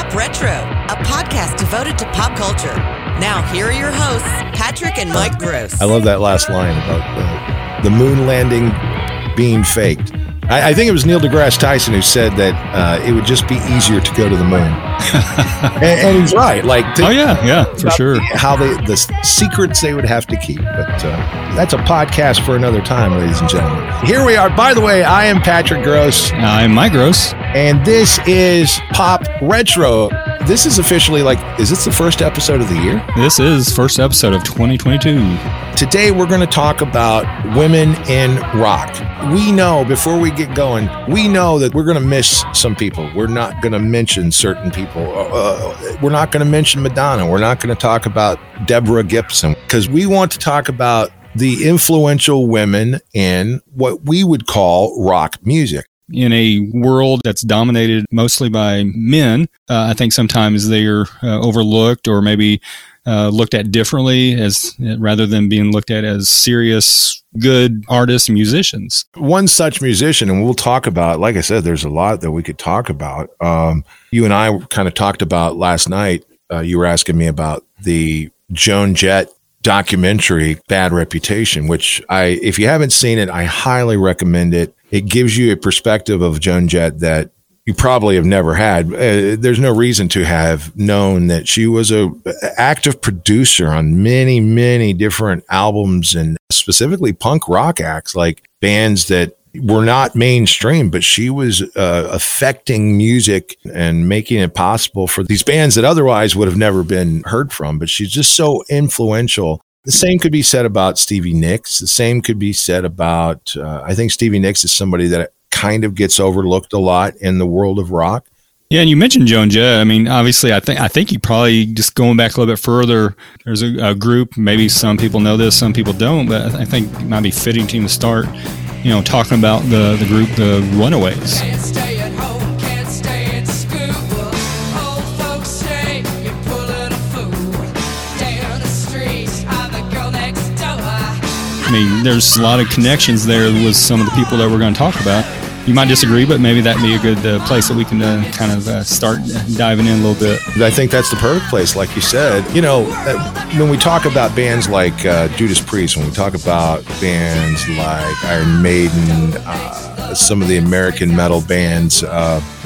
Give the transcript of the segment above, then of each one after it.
Pop Retro, a podcast devoted to pop culture. Now, here are your hosts, Patrick and Mike Gross. I love that last line about the, the moon landing being faked. I, I, think it was Neil deGrasse Tyson who said that uh, it would just be easier to go to the moon, and, and, he's right. Like, to, oh yeah, yeah, for sure. How they the secrets they would have to keep, but uh, that's a podcast for another time, ladies and gentlemen. Here we are. By the way, I am Patrick Gross. I'm Mike Gross, and this is Pop Retro this is officially like, is this the first episode of the year? This is first episode of 2022. Today we're going to talk about women in rock. We know before we get going, we know that we're going to miss some people. We're not going to mention certain people. Uh, uh we're not going to mention Madonna. We're not going to talk about Deborah Gibson because we want to talk about the influential women in what we would call rock music in a world that's dominated mostly by men, uh, I think sometimes they are uh, overlooked or maybe uh, looked at differently as rather than being looked at as serious, good artists and musicians. One such musician, and we'll talk about. Like I said, there's a lot that we could talk about. Um, you and I kind of talked about last night. Uh, you were asking me about the Joan Jett documentary bad reputation which i if you haven't seen it i highly recommend it it gives you a perspective of Joan Jett that you probably have never had. Uh, there's no reason to have known that she was a active producer on many, many different albums and specifically punk rock acts, like bands that were not mainstream, but she was uh, affecting music and making it possible for these bands that otherwise would have never been heard from. But she's just so influential the same could be said about Stevie Nicks. The same could be said about, uh, I think Stevie Nicks is somebody that kind of gets overlooked a lot in the world of rock. Yeah, and you mentioned Joan Jett. I mean, obviously, I think I think you probably just going back a little bit further. There's a, a group. Maybe some people know this, some people don't. But I think it might be fitting to start, you know, talking about the the group, the Runaways. I mean, there's a lot of connections there with some of the people that we're going to talk about. You might disagree, but maybe that'd be a good uh, place that we can uh, kind of uh, start diving in a little bit. I think that's the perfect place, like you said. You know, uh, when we talk about bands like uh, Judas Priest, when we talk about bands like Iron Maiden, uh, some of the American metal bands,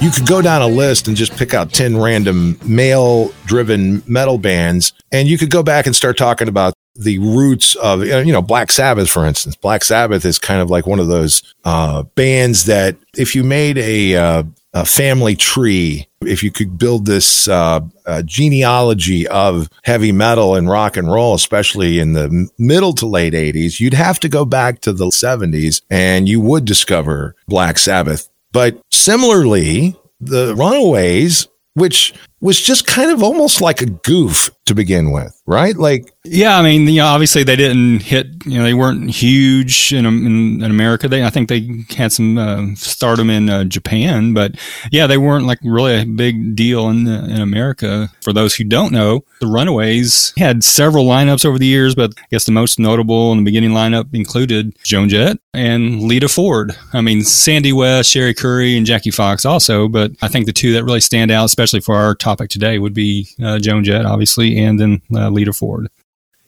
you could go down a list and just pick out 10 random male driven metal bands, and you could go back and start talking about the roots of you know Black Sabbath, for instance. Black Sabbath is kind of like one of those uh, bands that if you made a, uh, a, family tree, if you could build this uh, genealogy of heavy metal and rock and roll, especially in the middle to late '80s, you'd have to go back to the '70s and you would discover Black Sabbath. But similarly, the Runaways which was just kind of almost like a goof to begin with, right? Like, yeah, I mean, you know, obviously they didn't hit, you know, they weren't huge in in, in America. They, I think they had some uh, stardom in uh, Japan, but yeah, they weren't like really a big deal in in America. For those who don't know, the Runaways had several lineups over the years, but I guess the most notable in the beginning lineup included Joan Jett and Lita Ford. I mean, Sandy West, Cherie Currie, and Jackie Fox also, but I think the two that really stand out, especially for our topic today, would be uh, Joan Jett, obviously, and then uh, Lita Ford.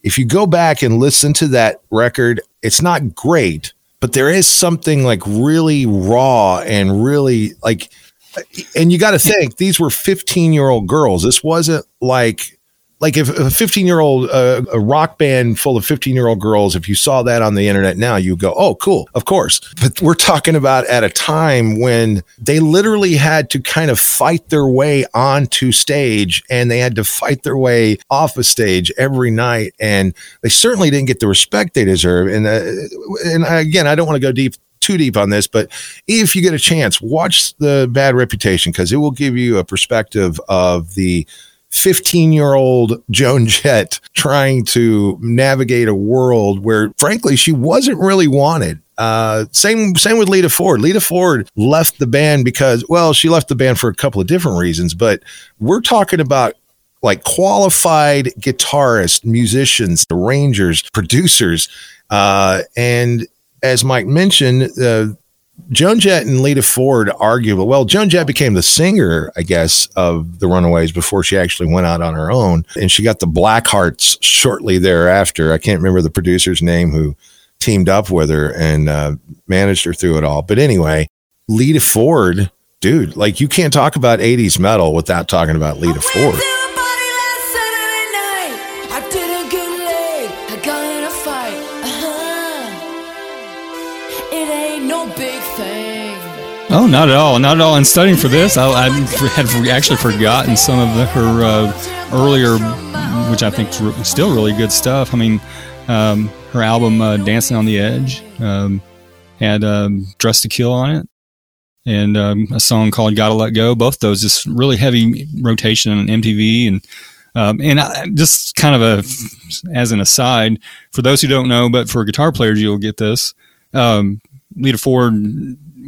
If you go back and listen to that record, it's not great, but there is something like really raw and really like and you got to think these were 15 year old girls. This wasn't like like if a 15 year old uh, a rock band full of 15 year old girls if you saw that on the internet now you go oh cool of course. But we're talking about at a time when they literally had to kind of fight their way onto stage and they had to fight their way off a stage every night and they certainly didn't get the respect they deserve. And uh, and again I don't want to go deep too deep on this, but if you get a chance, watch the Bad Reputation because it will give you a perspective of the 15 year old Joan Jett trying to navigate a world where, frankly, she wasn't really wanted. Uh, same same with Lita Ford. Lita Ford left the band because, well, she left the band for a couple of different reasons, but we're talking about like qualified guitarists, musicians, arrangers, producers, uh, and as Mike mentioned, uh, Joan Jett and Lita Ford arguably, well, Joan Jett became the singer, I guess, of the Runaways before she actually went out on her own. And she got the Blackhearts shortly thereafter. I can't remember the producer's name who teamed up with her and uh, managed her through it all. But anyway, Lita Ford, dude, like you can't talk about 80s metal without talking about Lita Ford. Oh, not at all, not at all. In studying for this, I, I had actually forgotten some of the, her uh, earlier, which I think is still really good stuff. I mean, um, her album uh, "Dancing on the Edge" um, had um, "Dressed to Kill" on it, and um, a song called "Gotta Let Go." Both those just really heavy rotation on MTV, and um, and I, just kind of a as an aside for those who don't know, but for guitar players, you'll get this. Um, Lita Ford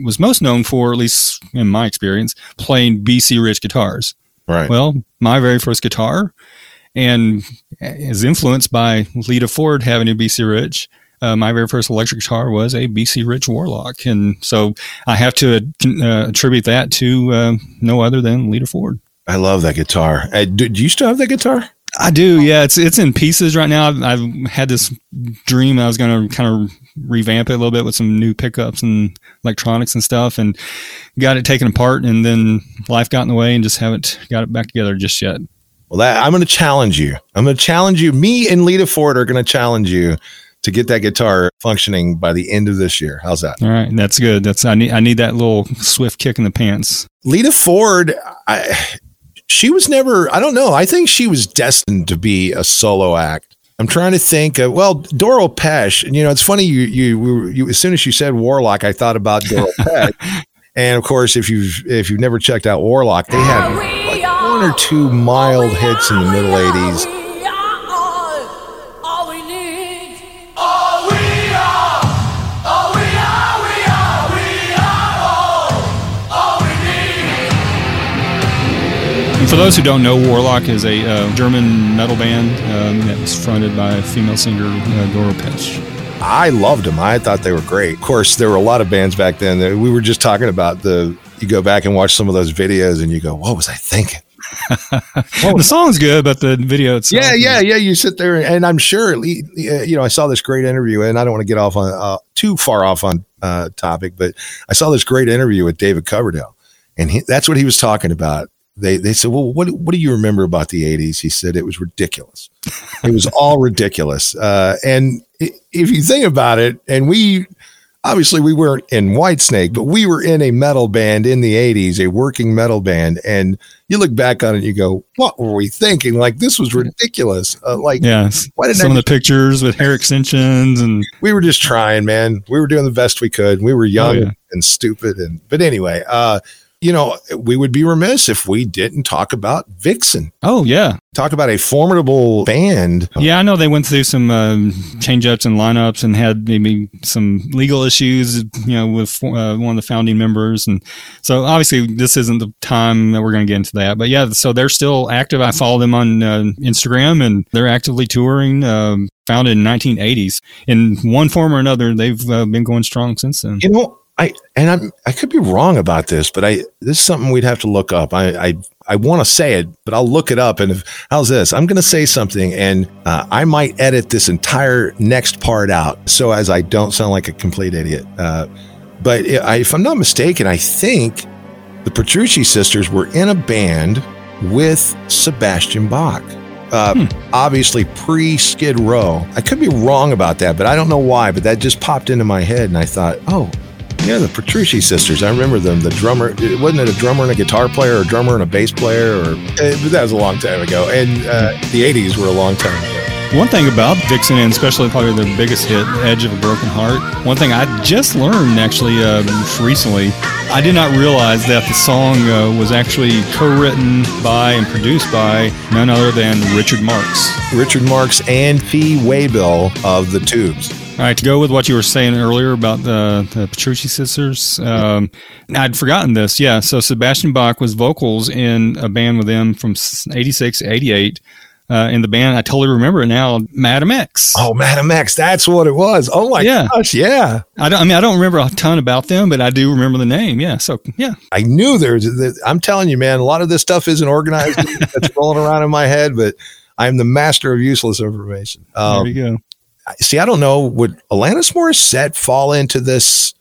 was most known for, at least in my experience, playing BC Rich guitars. Right. Well, my very first guitar, and is influenced by Lita Ford having a BC Rich. Uh, my very first electric guitar was a BC Rich Warlock, and so I have to uh, attribute that to uh, no other than Lita Ford. I love that guitar. Uh, do, do you still have that guitar? I do. Yeah, it's it's in pieces right now. I've, I've had this dream I was going to kind of revamp it a little bit with some new pickups and electronics and stuff, and got it taken apart. And then life got in the way, and just haven't got it back together just yet. Well, that, I'm going to challenge you. I'm going to challenge you. Me and Lita Ford are going to challenge you to get that guitar functioning by the end of this year. How's that? All right, that's good. That's I need I need that little swift kick in the pants. Lita Ford, I, she was never. I don't know. I think she was destined to be a solo act. I'm trying to think. Of, well, Doro Pesch. You know, it's funny. You, you, you, as soon as you said Warlock, I thought about Doro Pesch. And of course, if you've if you've never checked out Warlock, they had like one or two mild hits in the middle '80s. For those who don't know, Warlock is a uh, German metal band um, that was fronted by female singer uh, Doro Pesch. I loved them. I thought they were great. Of course, there were a lot of bands back then. That we were just talking about the. You go back and watch some of those videos, and you go, "What was I thinking?" the song's good, but the video itself. Yeah, yeah, yeah. You sit there, and I'm sure, you know, I saw this great interview, and I don't want to get off on uh, too far off on uh, topic, but I saw this great interview with David Coverdale, and he, that's what he was talking about they they said, "Well, what what do you remember about the '80s?" He said it was ridiculous. it was all ridiculous. Uh, and if you think about it, and we obviously we weren't in Whitesnake, but we were in a metal band in the '80s, a working metal band, and you look back on it, and you go, "What were we thinking? Like this was ridiculous." Uh, like, yeah, some of the pictures with hair extensions, and we were just trying, man. We were doing the best we could. We were young oh, yeah. and stupid, and but anyway. uh you know, we would be remiss if we didn't talk about Vixen. Oh, yeah. Talk about a formidable band. Yeah, I know they went through some um, change ups and lineups and had maybe some legal issues, you know, with uh, one of the founding members. And so obviously, this isn't the time that we're going to get into that. But yeah, so they're still active. I follow them on uh, Instagram and they're actively touring. Um, founded in 1980s in one form or another they've uh, been going strong since then you know I and I'm I could be wrong about this, but I this is something we'd have to look up. I I, I want to say it, but I'll look it up. And if, how's this? I'm going to say something, and uh, I might edit this entire next part out so as I don't sound like a complete idiot. Uh, but if I'm not mistaken, I think the Petrucci sisters were in a band with Sebastian Bach. Uh, hmm. Obviously, pre Skid Row. I could be wrong about that, but I don't know why. But that just popped into my head, and I thought, oh, yeah, the Petrucci sisters. I remember them. The drummer, wasn't it a drummer and a guitar player, or a drummer and a bass player, or uh, that was a long time ago. And uh, the '80s were a long time ago. One thing about Vixen, and especially probably their biggest hit, "Edge of a Broken Heart," one thing I just learned actually um, recently, I did not realize that the song uh, was actually co-written by and produced by none other than Richard Marx. Richard Marx and Pete Waybill of the Tubes. All right, to go with what you were saying earlier about the, the Petrucci sisters, um, I'd forgotten this. Yeah, so Sebastian Bach was vocals in a band with them from 86 to 88. uh, in the band. I totally remember it now. Madam X. Oh, Madam X, that's what it was. Oh my Yeah. gosh, yeah. I don't. I mean, I don't remember a ton about them, but I do remember the name. Yeah. So yeah. I knew there's. I'm telling you, man, a lot of this stuff isn't organized. that's rolling around in my head, but I'm the master of useless information. There you go. See, I don't know. Would Alanis Morissette fall into this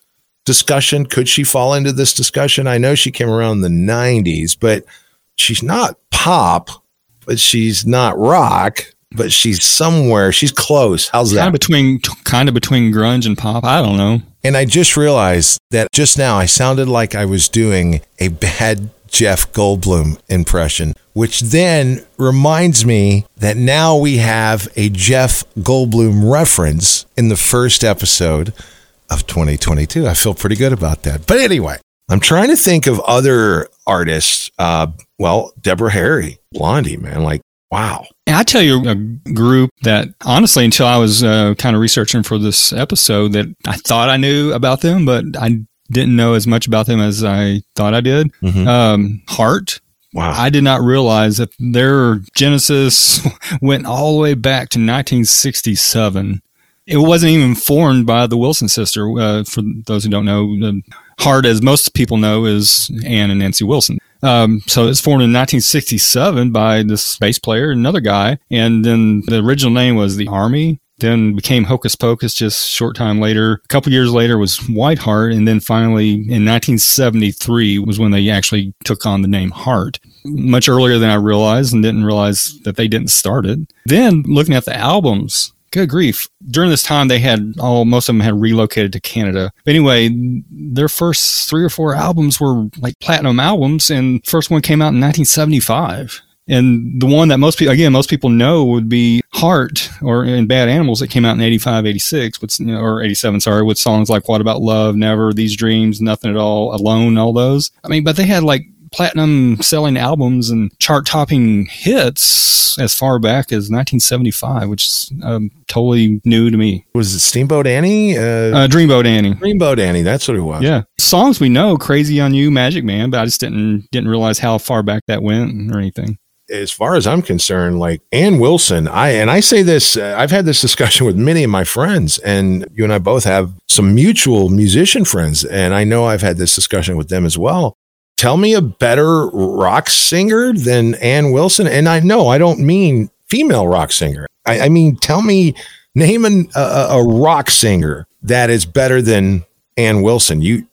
discussion? Could she fall into this discussion? I know she came around in the 90s, but she's not pop, but she's not rock, but she's somewhere. She's close. How's that? Kind of between, kind of between grunge and pop. I don't know. And I just realized that just now I sounded like I was doing a bad Jeff Goldblum impression, which then reminds me that now we have a Jeff Goldblum reference in the first episode of 2022. I feel pretty good about that. But anyway, I'm trying to think of other artists. Uh, well, Deborah Harry, Blondie, man, like, wow. And I tell you, a group that honestly, until I was uh, kind of researching for this episode, that I thought I knew about them, but I didn't know as much about them as I thought I did. Mhm. Um, Heart. Wow. I did not realize that their genesis went all the way back to 1967. It wasn't even formed by the Wilson sister. Uh, for those who don't know, Heart, as most people know, is Ann and Nancy Wilson. Um, so it's formed in 1967 by this bass player, another guy, and then the original name was the Army. Then became Hocus Pocus just short time later. A couple years later was Whiteheart, and then finally in 1973 was when they actually took on the name Heart. Much earlier than I realized, and didn't realize that they didn't start it. Then looking at the albums, good grief! During this time, they had all most of them had relocated to Canada. But anyway, their first three or four albums were like platinum albums, and first one came out in 1975. And the one that most people, again, most people know would be Heart or in Bad Animals that came out in 85, 86, with, you know, or 87, sorry, with songs like What About Love, Never, These Dreams, Nothing at All, Alone, all those. I mean, but they had like platinum selling albums and chart topping hits as far back as 1975, which is um, totally new to me. Was it Steamboat Annie? Uh, Uh, Dreamboat Annie. Dreamboat Annie. That's what it was. Yeah, songs we know, "Crazy on You," "Magic Man," but I just didn't didn't realize how far back that went or anything. As far as I'm concerned, like Ann Wilson, I and I say this, uh, I've had this discussion with many of my friends, and you and I both have some mutual musician friends, and I know I've had this discussion with them as well. Tell me a better rock singer than Ann Wilson, and I know I don't mean female rock singer. I, I mean, tell me, name an, a, a rock singer that is better than Ann Wilson. You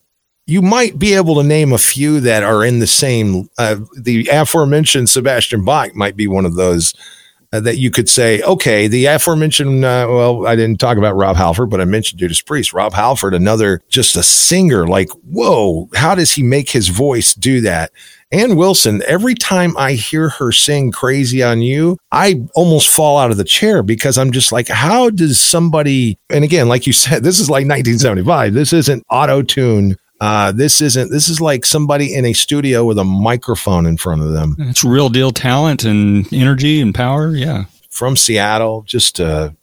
you might be able to name a few that are in the same. Uh, the aforementioned Sebastian Bach might be one of those uh, that you could say, okay, the aforementioned. Uh, well, I didn't talk about Rob Halford, but I mentioned Judas Priest. Rob Halford, another just a singer. Like, whoa, how does he make his voice do that? Ann Wilson, every time I hear her sing Crazy on You, I almost fall out of the chair because I'm just like, how does somebody, and again, like you said, this is like 1975. This isn't auto tune. Uh, this isn't, this is like somebody in a studio with a microphone in front of them It's real deal talent and energy and power. Yeah. from Seattle. Just a,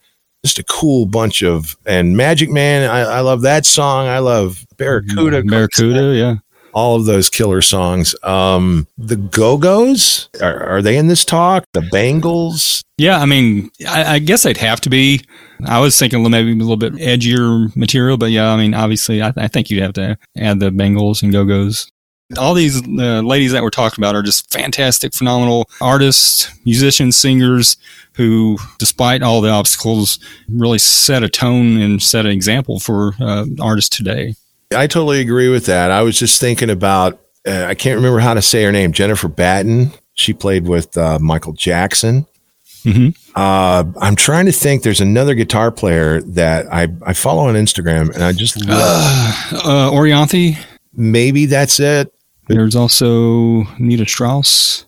just a cool bunch of, and Magic Man. I, I love that song. I love Barracuda. Barracuda. Yeah. All of those killer songs. Um, the Go Go's are, are they in this talk? The Bangles. Yeah. I mean, I, I guess they'd have to be. I was thinking maybe a little bit edgier material, but yeah, I mean, obviously, I, I think you'd have to add the Bangles and Go Go's. All these uh, ladies that we're talking about are just fantastic, phenomenal artists, musicians, singers who, despite all the obstacles, really set a tone and set an example for uh, artists today. I totally agree with that. I was just thinking about. Uh, I can't remember how to say her name. Jennifer Batten. She played with uh, Michael Jackson. hmm Uh, I'm trying to think. There's another guitar player that I, I follow on Instagram, and I just love, Uh, uh, maybe that's it. There's also Nita Strauss.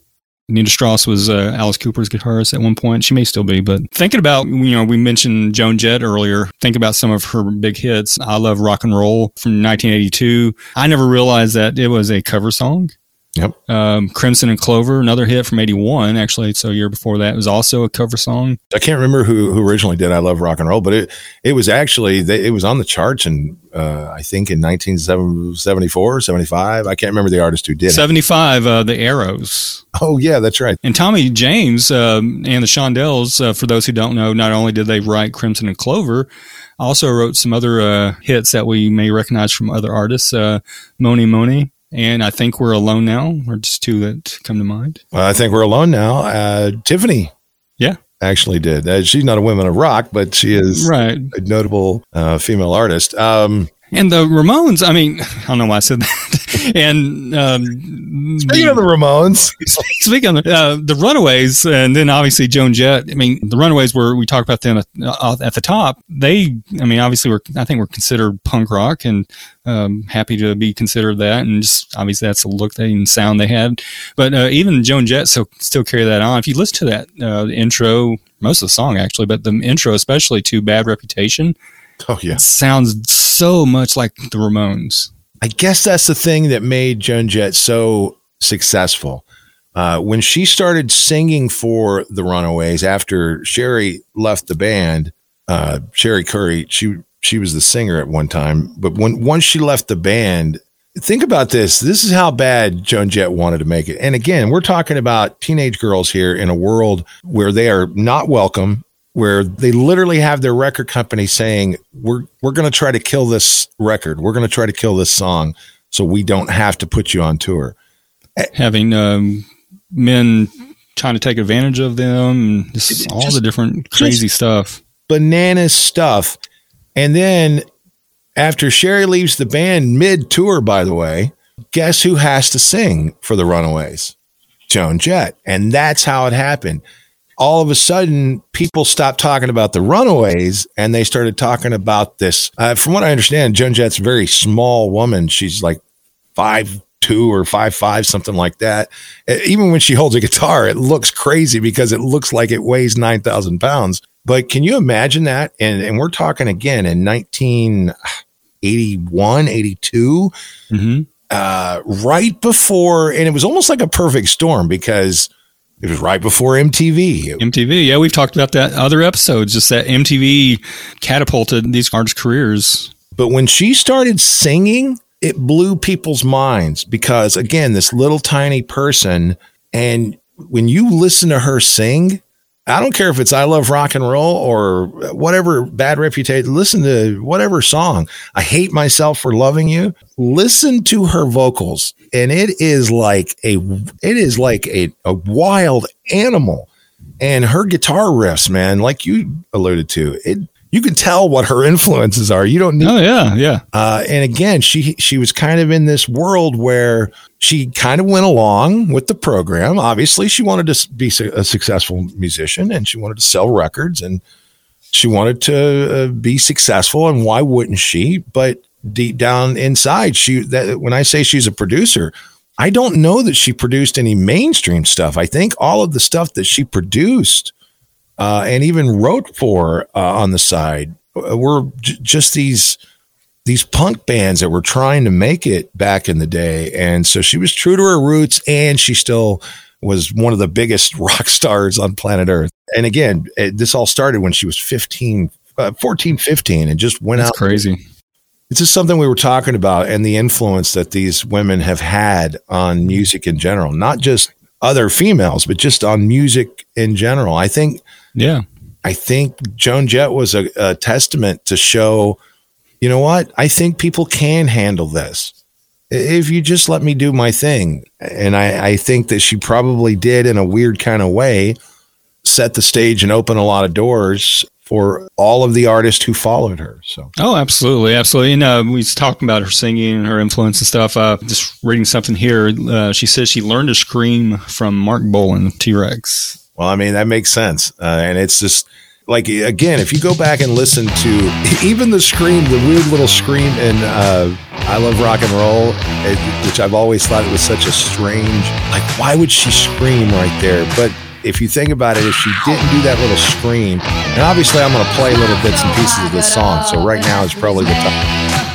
Nita Strauss was uh, Alice Cooper's guitarist at one point. She may still be, but thinking about, you know, we mentioned Joan Jett earlier. Think about some of her big hits. I Love Rock and Roll from 1982. I never realized that it was a cover song. Yep. Um, Crimson and Clover, another hit from '81. Actually, so a year before that was also a cover song. I can't remember who, who originally did "I Love Rock and Roll," but it it was actually it was on the charts and uh, I think in 1974, 75. I can't remember the artist who did it. 75, uh, the Arrows. Oh yeah, that's right. And Tommy James um, and the Shondells, uh, for those who don't know, not only did they write Crimson and Clover, also wrote some other uh, hits that we may recognize from other artists. Uh, Mony Mony, and I think we're alone now, or just two that come to mind. Well, I think we're alone now. Uh, Tiffany, yeah, actually did. Uh, she's not a woman of rock, but she is right. a notable uh, female artist. Um, and the Ramones, I mean, I don't know why I said that. And um, speaking the, of the Ramones, speaking of uh, the Runaways, and then obviously Joan Jett. I mean, the Runaways were we talked about them at, uh, at the top. They, I mean, obviously were I think were considered punk rock, and um, happy to be considered that. And just obviously that's the look they and sound they had. But uh, even Joan Jett so still carry that on. If you listen to that uh, intro, most of the song actually, but the intro especially to Bad Reputation Oh yeah, sounds so much like the Ramones. I guess that's the thing that made Joan Jett so successful. Uh, when she started singing for the Runaways after Cherie left the band, uh, Cherie Currie, she she was the singer at one time, but when once she left the band, think about this. This is how bad Joan Jett wanted to make it. And again, we're talking about teenage girls here in a world where they are not welcome where they literally have their record company saying we're we're going to try to kill this record. We're going to try to kill this song so we don't have to put you on tour. Having um, men trying to take advantage of them and just all the different crazy stuff. Bananas stuff. And then after Cherie leaves the band mid tour by the way guess who has to sing for the runaways? Joan jett. And that's how it happened all of a sudden people stopped talking about the runaways and they started talking about this uh, from what i understand joan jett's a very small woman. She's like five two or five five something like that. Even when she holds a guitar it looks crazy because it looks like it weighs 9000 pounds. But can you imagine that? And, and we're talking again in 1981 82 mm-hmm. uh, right before and it was almost like a perfect storm because it was right before MTV. MTV, yeah, we've talked about that other episodes. Just that MTV catapulted these artists' careers. But when she started singing, it blew people's minds because again, this little tiny person, and when you listen to her sing, I don't care if it's I Love Rock and Roll or whatever bad reputation. Listen to whatever song. I hate myself for loving you. Listen to her vocals, and it is like a it is like a, a wild animal. And her guitar riffs, man, like you alluded to, it you can tell what her influences are. You don't need. Oh yeah, yeah. Uh, and again, she she was kind of in this world where she kind of went along with the program. Obviously, she wanted to be a successful musician and she wanted to sell records and she wanted to uh, be successful. And why wouldn't she? But deep down inside, she that when I say she's a producer, I don't know that she produced any mainstream stuff. I think all of the stuff that she produced uh, and even wrote for uh, on the side uh, were j- just these these punk bands that were trying to make it back in the day. And so she was true to her roots, and she still was one of the biggest rock stars on planet Earth. And again, it, this all started when she was 15, uh, 14, 15, and just went That's out. Crazy. It's just something we were talking about and the influence that these women have had on music in general, not just other females, but just on music in general. I think yeah. I think Joan Jett was a, a testament to show, you know what? I think people can handle this if you just let me do my thing. And I, I think that she probably did in a weird kind of way set the stage and open a lot of doors for all of the artists who followed her. So, oh, absolutely, absolutely. And uh, we was talking about her singing and her influence and stuff. Uh, just reading something here, uh, she says she learned to scream from Marc Bolan, T Rex. Well, I mean, that makes sense. Uh, and it's just like, again, if you go back and listen to even the scream, the weird little scream in uh, I Love Rock and Roll, it, which I've always thought it was such a strange, like, why would she scream right there? But if you think about it, if she didn't do that little scream, and obviously I'm going to play little bits and pieces of this song, so right now is probably the time.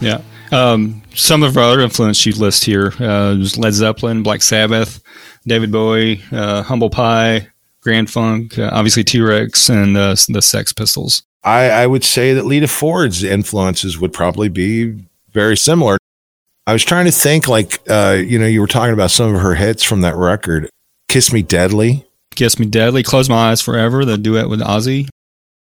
Yeah. Um, some of our other influence you list here uh, Led Zeppelin, Black Sabbath, David Bowie, uh, Humble Pie, Grand Funk, uh, obviously T Rex, and uh, the Sex Pistols. I, I would say that Lita Ford's influences would probably be very similar. I was trying to think, like, uh, you know, you were talking about some of her hits from that record. Kiss Me Deadly. Kiss Me Deadly, Close My Eyes Forever, the duet with Ozzy.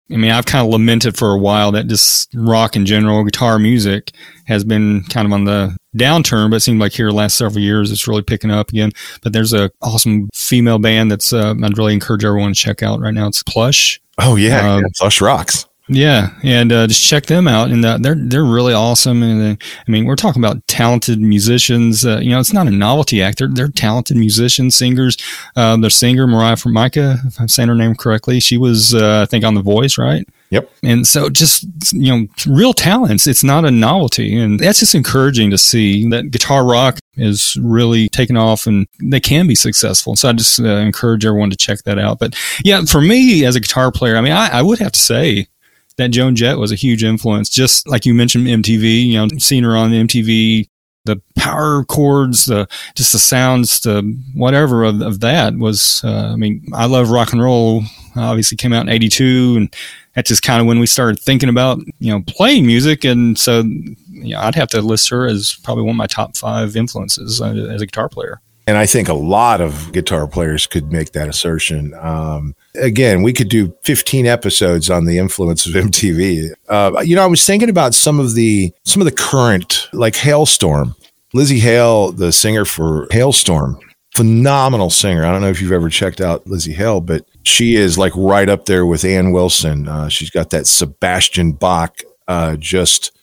I mean, I've kind of lamented for a while that just rock in general, guitar music has been kind of on the downturn, but it seems like here last several years it's really picking up again. But there's a awesome female band that's uh, I'd really encourage everyone to check out right now. It's Plush. Oh yeah, um, yeah Plush rocks. Yeah, and uh, just check them out, and uh, they're they're really awesome. And uh, I mean, we're talking about talented musicians. Uh, you know, it's not a novelty act. They're they're talented musicians, singers. Uh, their singer Mariah Formica, if I'm saying her name correctly, she was uh, I think on The Voice, right? Yep. And so just, you know, real talents. It's not a novelty. And that's just encouraging to see that guitar rock is really taking off and they can be successful. So I just uh, encourage everyone to check that out. But yeah, for me as a guitar player, I mean, I, I would have to say that Joan Jett was a huge influence. Just like you mentioned MTV, you know, seeing her on MTV, the power chords, the just the sounds, the whatever of, of that was. Uh, I mean, I love rock and roll. Obviously, came out in '82, and that's just kind of when we started thinking about you know playing music. And so, you know, I'd have to list her as probably one of my top five influences as a guitar player. And I think a lot of guitar players could make that assertion. Um, again, we could do 15 episodes on the influence of MTV. Uh, you know, I was thinking about some of the some of the current, like Halestorm Lzzy Hale, the singer for Halestorm phenomenal singer. I don't know if you've ever checked out Lzzy Hale, but she is like right up there with Ann Wilson. Uh, she's got that Sebastian Bach, uh, just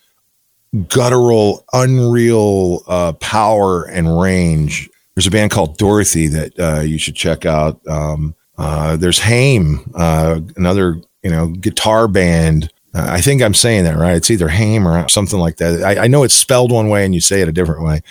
guttural, unreal uh, power and range there's a band called Dorothy that uh, you should check out. Um, uh, there's Haim, uh, another you know guitar band. I think I'm saying that right. It's either Haim or something like that. I, I, know it's spelled one way and you say it a different way.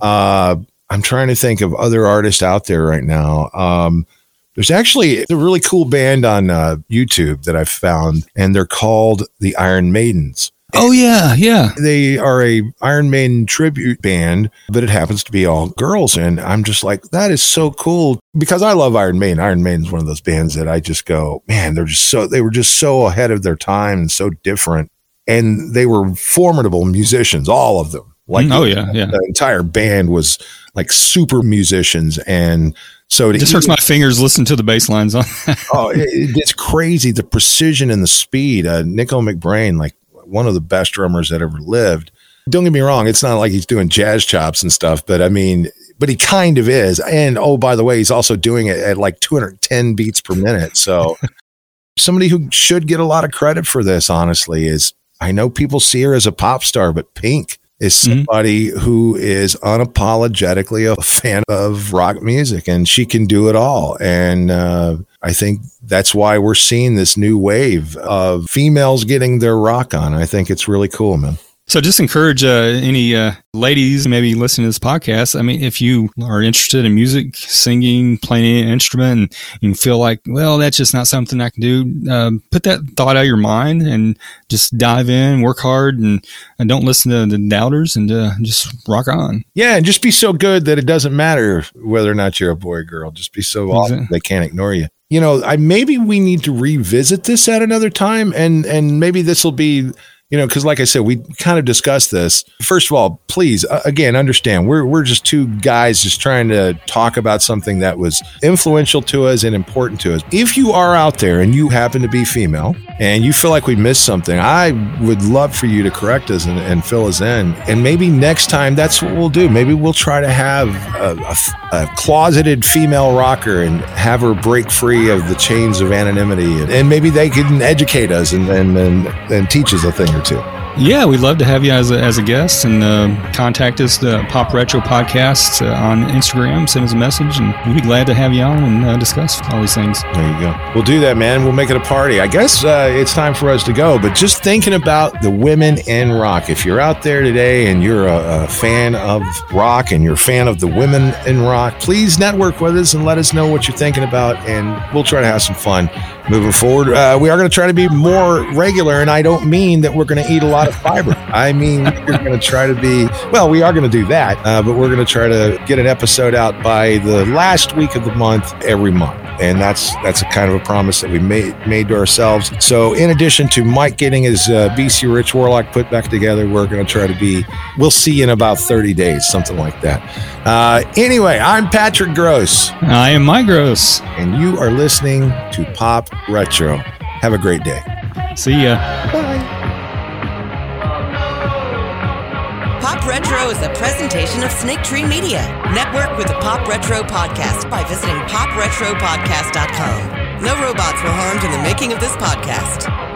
I'm trying to think of other artists out there right now. Um, there's actually a really cool band on uh, YouTube that I've found, and they're called the Iron Maidens. Oh yeah, yeah. They are a Iron Maiden tribute band, but it happens to be all girls, and I'm just like, that is so cool because I love Iron Maiden. Iron Maiden's one of those bands that I just go, man, they're just so they were just so ahead of their time and so different, and they were formidable musicians, all of them. Like, oh yeah, yeah. The entire band was like super musicians, and so it just hurts my fingers. Listen to the bass lines on. oh, it, it's crazy the precision and the speed. Uh, Nicko McBrain, like one of the best drummers that ever lived. Don't get me wrong, it's not like he's doing jazz chops and stuff, but I mean, but he kind of is. And oh, by the way, he's also doing it at like 210 beats per minute. So somebody who should get a lot of credit for this, honestly, is I know people see her as a pop star, but Pink is mm-hmm. somebody mm-hmm. who is unapologetically a fan of rock music and she can do it all. And uh, I think that's why we're seeing this new wave of females getting their rock on. I think it's really cool, man. So just encourage uh, any uh, ladies maybe listening to this podcast. I mean, if you are interested in music, singing, playing an instrument, and you feel like, well, that's just not something I can do, um, put that thought out of your mind and just dive in, work hard, and, and don't listen to the doubters and uh, just rock on. Yeah, and just be so good that it doesn't matter whether or not you're a boy or girl. Just be so awesome they can't ignore you you know, I maybe we need to revisit this at another time, and and maybe this will be you know, because like I said, we kind of discussed this. First of all, please, uh, again, understand we're we're just two guys just trying to talk about something that was influential to us and important to us. If you are out there and you happen to be female and you feel like we missed something, I would love for you to correct us and, and fill us in. And maybe next time, that's what we'll do. Maybe we'll try to have a, a, a closeted female rocker and have her break free of the chains of anonymity, and, and maybe they can educate us and and, and, and teach us a thing or too. Yeah, we'd love to have you as a, as a guest and uh, contact us, the Pop Retro Podcast uh, on Instagram. Send us a message, and we'd be glad to have you on and uh, discuss all these things. There you go. We'll do that, man. We'll make it a party. I guess uh, it's time for us to go, but just thinking about the women in rock. If you're out there today and you're a, a fan of rock and you're a fan of the women in rock, please network with us and let us know what you're thinking about, and we'll try to have some fun moving forward. Uh, we are going to try to be more regular, and I don't mean that we're going to eat a lot lot of fiber. I mean, we're going to try to be, well, we are going to do that, uh, but we're going to try to get an episode out by the last week of the month every month. And that's that's a kind of a promise that we made made to ourselves. So, in addition to Mike getting his uh, BC Rich Warlock put back together, we're going to try to be. We'll see in about thirty days, something like that. Uh, anyway, I'm Patrick Gross. I am Mike Gross. And you are listening to Pop Retro. Have a great day. See ya. Bye. Retro is a presentation of Snake Tree Media. Network with the Pop Retro Podcast by visiting popretropodcast.com. No robots were harmed in the making of this podcast.